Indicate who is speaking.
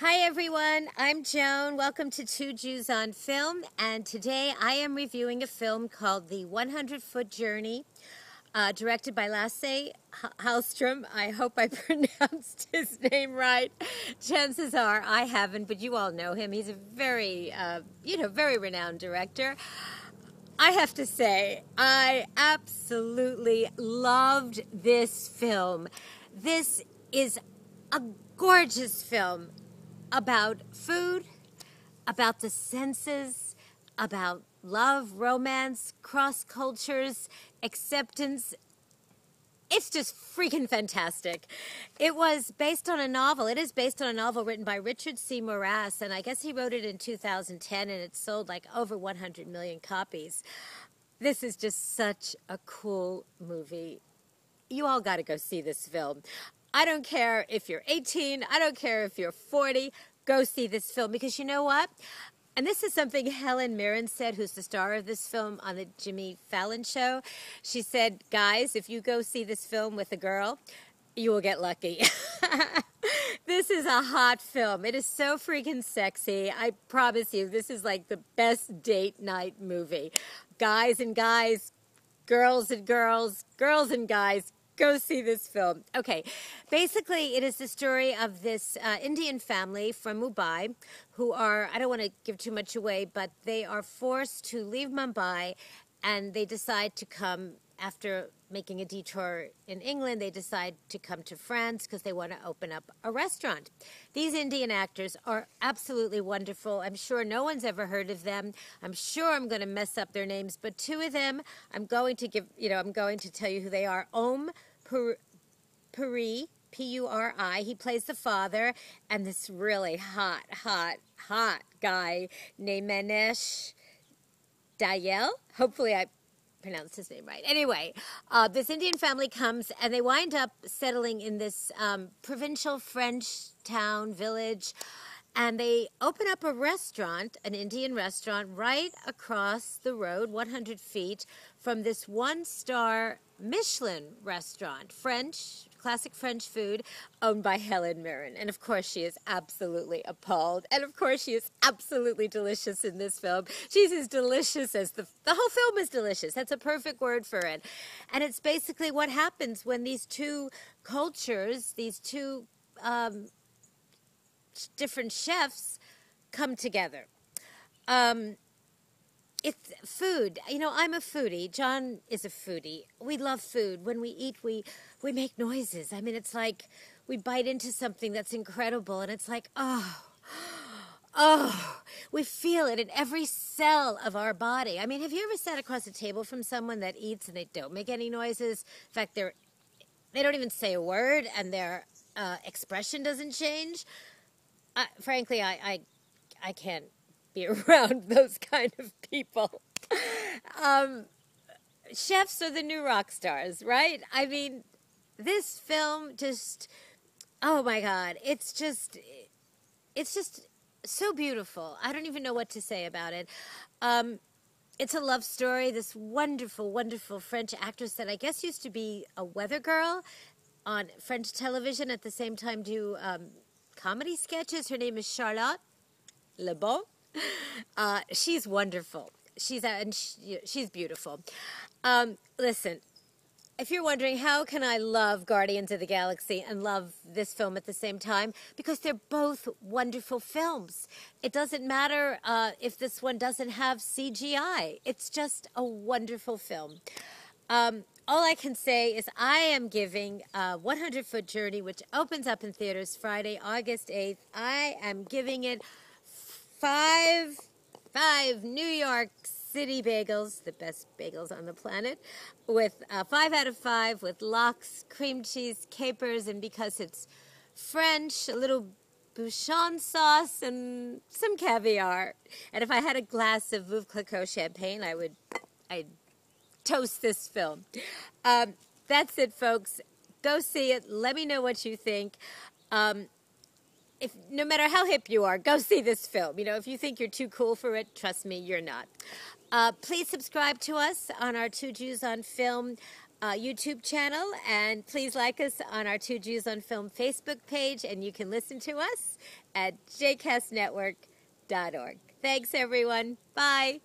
Speaker 1: Hi everyone, I'm Joan. Welcome to Two Jews on Film, and today I am reviewing a film called The 100 Foot Journey, uh, directed by Lasse Hallström. I hope I pronounced his name right. Chances are I haven't, but you all know him. He's a very, uh, you know, very renowned director. I have to say, I absolutely loved this film. This is a gorgeous film about food, about the senses, about love, romance, cross cultures, acceptance. It's just freaking fantastic. It was based on a novel. It is based on a novel written by Richard C. Morais, and I guess he wrote it in 2010, and it sold like over 100 million copies. This is just such a cool movie. You all got to go see this film. I don't care if you're 18, I don't care if you're 40, go see this film because you know what? And this is something Helen Mirren said, who's the star of this film on the Jimmy Fallon show. She said, Guys, if you go see this film with a girl, you will get lucky. this is a hot film. It is so freaking sexy. I promise you, this is like the best date night movie. Guys and guys, girls and girls, girls and guys, go see this film. Okay, basically, it is the story of this uh, Indian family from Mumbai who are, I don't want to give too much away, but they are forced to leave Mumbai and they decide to come after making a detour in England, they decide to come to France because they want to open up a restaurant. These Indian actors are absolutely wonderful. I'm sure no one's ever heard of them. I'm sure I'm going to mess up their names, but two of them, I'm going to give, you know, I'm going to tell you who they are. Om Puri, P U R I. He plays the father, and this really hot, hot, hot guy named Manish Dayal. Hopefully, I pronounced his name right. Anyway, uh, this Indian family comes and they wind up settling in this um, provincial French town, village, and they open up a restaurant, an Indian restaurant, right across the road, 100 feet from this one star Michelin restaurant, French, classic French food, owned by Helen Mirren. And of course, she is absolutely appalled. And of course, she is absolutely delicious in this film. She's as delicious as the, the whole film is delicious. That's a perfect word for it. And it's basically what happens when these two cultures, these two um, different chefs come together. Um, it's food. You know, I'm a foodie. John is a foodie. We love food. When we eat, we we make noises. I mean, it's like we bite into something that's incredible, and it's like, oh, oh, we feel it in every cell of our body. I mean, have you ever sat across a table from someone that eats and they don't make any noises? In fact, they're they don't even say a word, and their uh, expression doesn't change. Uh, frankly, I, I I can't be around those kind of people. Um, chefs are the new rock stars, right? I mean, this film just, oh my God, it's just, it's just so beautiful. I don't even know what to say about it. Um, it's a love story. This wonderful, wonderful French actress that I guess used to be a weather girl on French television at the same time do um, comedy sketches. Her name is Charlotte Le Bon. Uh, she's wonderful. She's uh, and she, she's beautiful. Um, listen, if you're wondering how can I love Guardians of the Galaxy and love this film at the same time, because they're both wonderful films. It doesn't matter uh, if this one doesn't have CGI. It's just a wonderful film. Um, all I can say is I am giving a 100 Foot Journey, which opens up in theaters Friday, August 8th. I am giving it five, five New York City bagels, the best bagels on the planet, with five out of five with lox, cream cheese, capers, and because it's French, a little bouchon sauce and some caviar. And if I had a glass of Veuve Clicquot champagne, I would, I'd toast this film. Um, that's it, folks. Go see it. Let me know what you think. Um, if no matter how hip you are, go see this film. You know, if you think you're too cool for it, trust me, you're not. Uh, please subscribe to us on our Two Jews on Film uh, YouTube channel, and please like us on our Two Jews on Film Facebook page, and you can listen to us at jcastnetwork.org. Thanks, everyone. Bye.